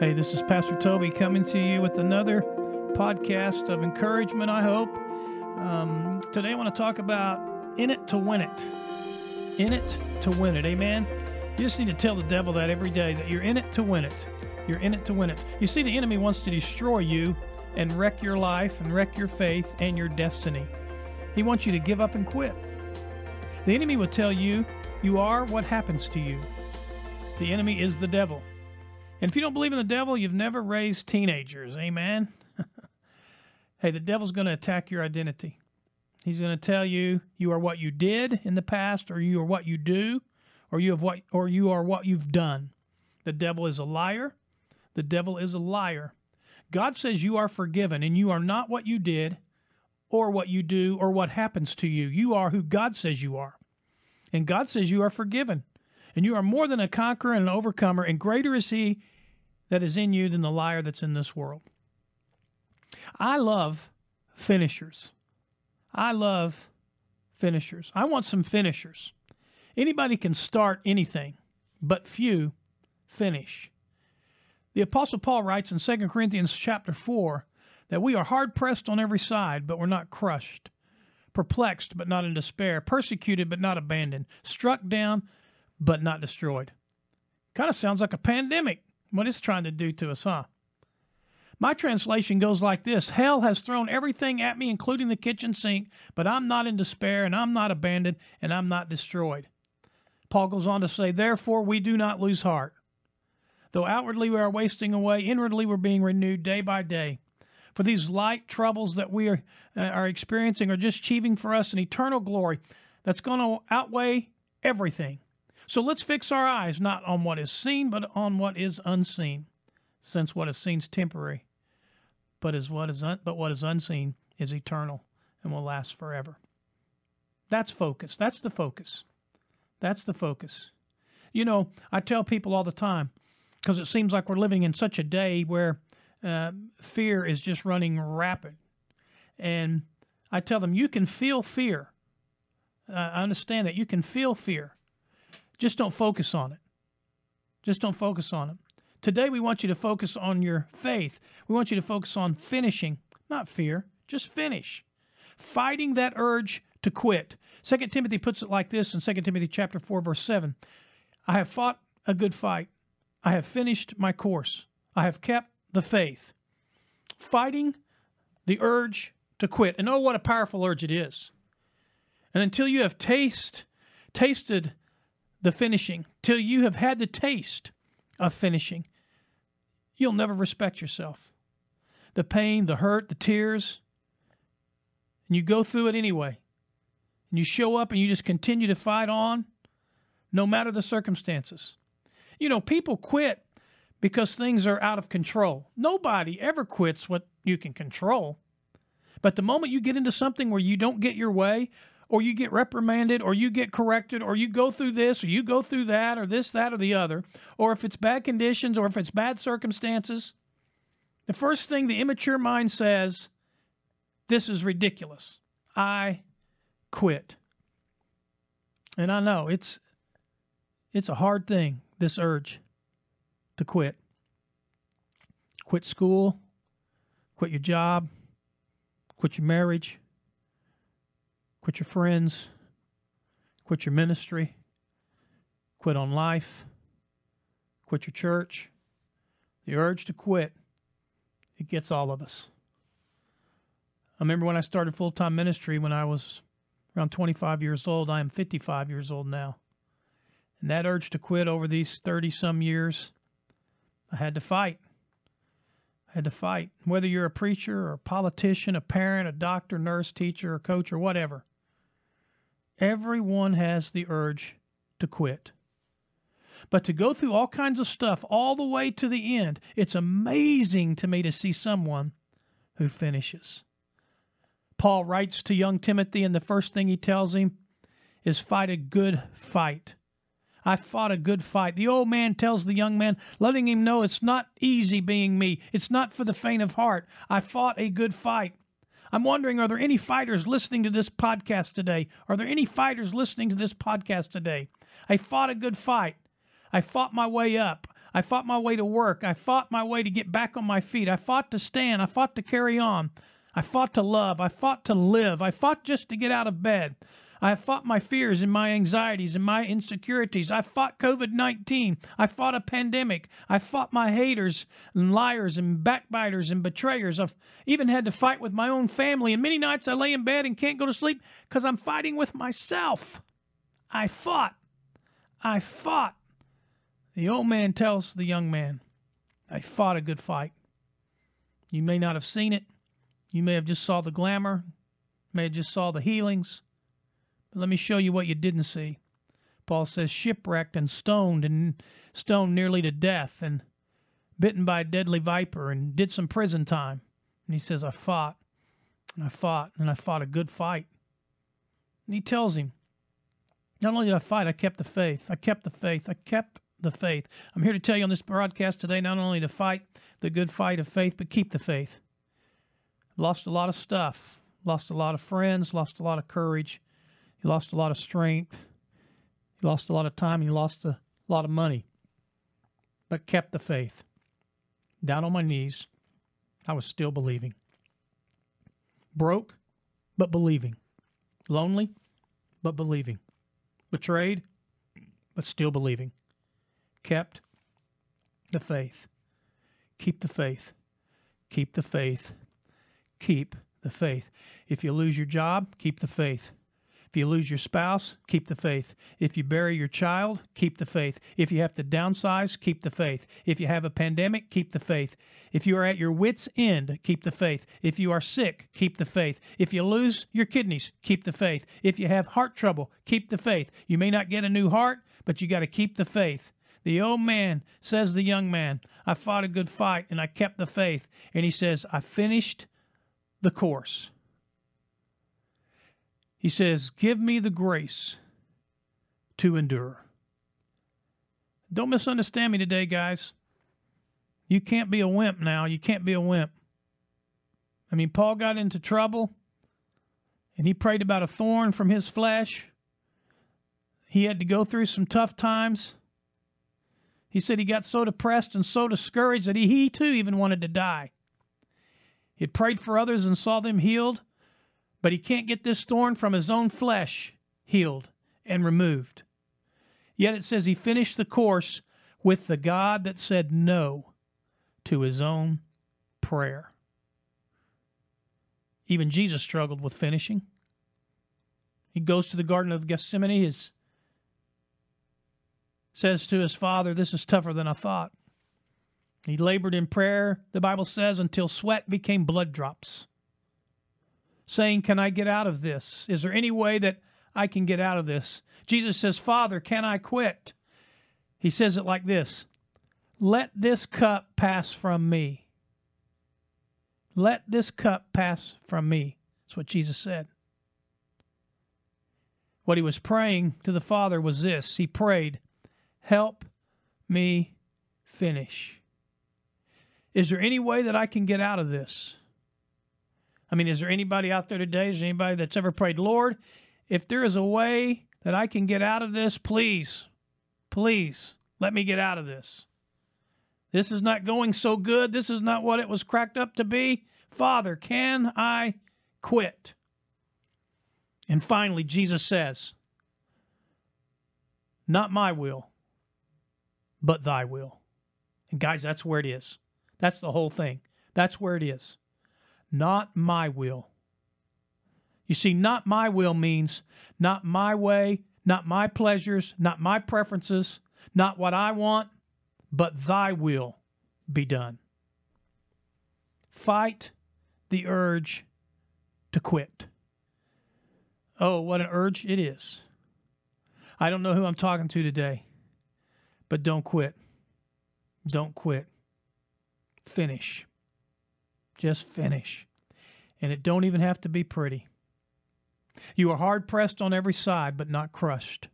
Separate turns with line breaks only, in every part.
Hey, this is Pastor Toby coming to you with another podcast of encouragement, I hope. Um, today I want to talk about in it to win it. In it to win it. Amen. You just need to tell the devil that every day that you're in it to win it. You're in it to win it. You see, the enemy wants to destroy you and wreck your life and wreck your faith and your destiny. He wants you to give up and quit. The enemy will tell you you are what happens to you. The enemy is the devil. And if you don't believe in the devil, you've never raised teenagers. Amen. hey, the devil's going to attack your identity. He's going to tell you you are what you did in the past, or you are what you do, or you have what, or you are what you've done. The devil is a liar. The devil is a liar. God says you are forgiven, and you are not what you did, or what you do, or what happens to you. You are who God says you are. And God says you are forgiven. And you are more than a conqueror and an overcomer, and greater is He that is in you than the liar that's in this world. I love finishers. I love finishers. I want some finishers. Anybody can start anything, but few finish. The apostle Paul writes in 2 Corinthians chapter 4 that we are hard pressed on every side, but we're not crushed, perplexed but not in despair, persecuted but not abandoned, struck down but not destroyed. Kind of sounds like a pandemic, what it's trying to do to us, huh? My translation goes like this Hell has thrown everything at me, including the kitchen sink, but I'm not in despair, and I'm not abandoned, and I'm not destroyed. Paul goes on to say, Therefore, we do not lose heart. Though outwardly we are wasting away, inwardly we're being renewed day by day. For these light troubles that we are, uh, are experiencing are just achieving for us an eternal glory that's going to outweigh everything. So let's fix our eyes not on what is seen, but on what is unseen, since what is seen is temporary, but is what is un- but what is unseen is eternal and will last forever. That's focus. That's the focus. That's the focus. You know, I tell people all the time because it seems like we're living in such a day where uh, fear is just running rapid, and I tell them you can feel fear. Uh, I understand that you can feel fear just don't focus on it. Just don't focus on it. Today, we want you to focus on your faith. We want you to focus on finishing, not fear, just finish. Fighting that urge to quit. 2 Timothy puts it like this in 2 Timothy chapter 4 verse 7. I have fought a good fight. I have finished my course. I have kept the faith. Fighting the urge to quit. And oh what a powerful urge it is. And until you have taste tasted the finishing, till you have had the taste of finishing, you'll never respect yourself. The pain, the hurt, the tears, and you go through it anyway. And you show up and you just continue to fight on no matter the circumstances. You know, people quit because things are out of control. Nobody ever quits what you can control. But the moment you get into something where you don't get your way or you get reprimanded, or you get corrected, or you go through this, or you go through that, or this, that, or the other, or if it's bad conditions, or if it's bad circumstances, the first thing the immature mind says, This is ridiculous. I quit. And I know it's it's a hard thing, this urge to quit. Quit school, quit your job, quit your marriage, Quit your friends. Quit your ministry. Quit on life. Quit your church. The urge to quit, it gets all of us. I remember when I started full time ministry when I was around 25 years old. I am 55 years old now. And that urge to quit over these 30 some years, I had to fight. I had to fight. Whether you're a preacher or a politician, a parent, a doctor, nurse, teacher, or coach, or whatever, Everyone has the urge to quit. But to go through all kinds of stuff all the way to the end, it's amazing to me to see someone who finishes. Paul writes to young Timothy, and the first thing he tells him is fight a good fight. I fought a good fight. The old man tells the young man, letting him know it's not easy being me. It's not for the faint of heart. I fought a good fight. I'm wondering are there any fighters listening to this podcast today? Are there any fighters listening to this podcast today? I fought a good fight. I fought my way up. I fought my way to work. I fought my way to get back on my feet. I fought to stand. I fought to carry on. I fought to love. I fought to live. I fought just to get out of bed. I fought my fears and my anxieties and my insecurities. I fought COVID 19. I fought a pandemic. I fought my haters and liars and backbiters and betrayers. I've even had to fight with my own family. And many nights I lay in bed and can't go to sleep because I'm fighting with myself. I fought. I fought. The old man tells the young man, I fought a good fight. You may not have seen it. You may have just saw the glamour, may have just saw the healings. But let me show you what you didn't see. Paul says, shipwrecked and stoned and stoned nearly to death and bitten by a deadly viper and did some prison time. And he says, I fought and I fought and I fought a good fight. And he tells him, not only did I fight, I kept the faith. I kept the faith. I kept the faith. I'm here to tell you on this broadcast today not only to fight the good fight of faith, but keep the faith. Lost a lot of stuff, lost a lot of friends, lost a lot of courage, you lost a lot of strength, you lost a lot of time, you lost a lot of money, but kept the faith. Down on my knees, I was still believing. Broke, but believing. Lonely, but believing betrayed, but still believing. Kept the faith. Keep the faith. Keep the faith. Keep the faith. If you lose your job, keep the faith. If you lose your spouse, keep the faith. If you bury your child, keep the faith. If you have to downsize, keep the faith. If you have a pandemic, keep the faith. If you are at your wits' end, keep the faith. If you are sick, keep the faith. If you lose your kidneys, keep the faith. If you have heart trouble, keep the faith. You may not get a new heart, but you got to keep the faith. The old man says the young man, I fought a good fight and I kept the faith. And he says, I finished the course. He says, Give me the grace to endure. Don't misunderstand me today, guys. You can't be a wimp now. You can't be a wimp. I mean, Paul got into trouble and he prayed about a thorn from his flesh. He had to go through some tough times. He said he got so depressed and so discouraged that he, he too even wanted to die. He prayed for others and saw them healed, but he can't get this thorn from his own flesh healed and removed. Yet it says he finished the course with the God that said no to his own prayer. Even Jesus struggled with finishing. He goes to the Garden of Gethsemane, his, says to his father, This is tougher than I thought. He labored in prayer, the Bible says, until sweat became blood drops saying, Can I get out of this? Is there any way that I can get out of this? Jesus says, Father, can I quit? He says it like this Let this cup pass from me. Let this cup pass from me. That's what Jesus said. What he was praying to the Father was this He prayed, Help me finish. Is there any way that I can get out of this? I mean, is there anybody out there today? Is there anybody that's ever prayed, Lord, if there is a way that I can get out of this, please, please let me get out of this. This is not going so good. This is not what it was cracked up to be. Father, can I quit? And finally, Jesus says, Not my will, but thy will. And guys, that's where it is. That's the whole thing. That's where it is not my will. You see, not my will means not my way, not my pleasures, not my preferences, not what I want, but thy will be done. Fight the urge to quit. Oh, what an urge it is. I don't know who I'm talking to today, but don't quit. Don't quit. Finish. Just finish. And it don't even have to be pretty. You are hard pressed on every side, but not crushed.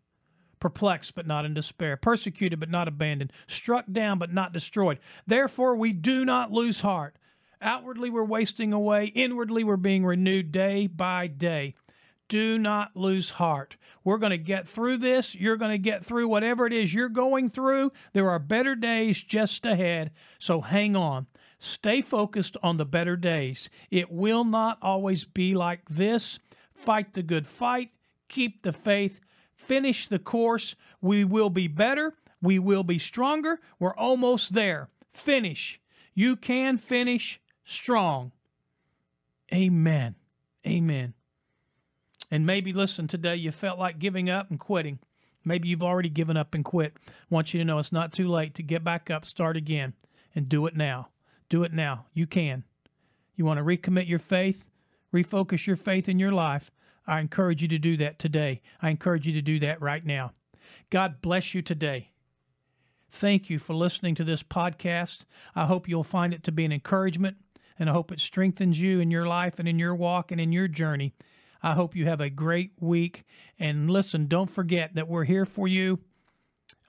Perplexed, but not in despair. Persecuted, but not abandoned. Struck down, but not destroyed. Therefore, we do not lose heart. Outwardly, we're wasting away. Inwardly, we're being renewed day by day. Do not lose heart. We're going to get through this. You're going to get through whatever it is you're going through. There are better days just ahead. So hang on. Stay focused on the better days. It will not always be like this. Fight the good fight. Keep the faith. Finish the course. We will be better. We will be stronger. We're almost there. Finish. You can finish strong. Amen. Amen. And maybe, listen, today you felt like giving up and quitting. Maybe you've already given up and quit. I want you to know it's not too late to get back up, start again, and do it now. Do it now. You can. You want to recommit your faith, refocus your faith in your life. I encourage you to do that today. I encourage you to do that right now. God bless you today. Thank you for listening to this podcast. I hope you'll find it to be an encouragement, and I hope it strengthens you in your life and in your walk and in your journey. I hope you have a great week. And listen, don't forget that we're here for you.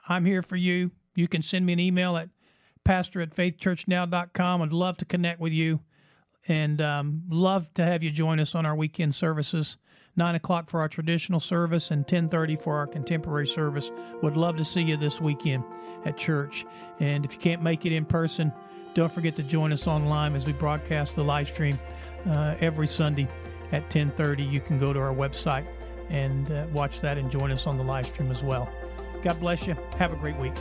I'm here for you. You can send me an email at pastor at faithchurchnow.com. I'd love to connect with you and um, love to have you join us on our weekend services. 9 o'clock for our traditional service and 10.30 for our contemporary service would love to see you this weekend at church and if you can't make it in person don't forget to join us online as we broadcast the live stream uh, every sunday at 10:30. You can go to our website and uh, watch that and join us on the live stream as well. God bless you. Have a great week.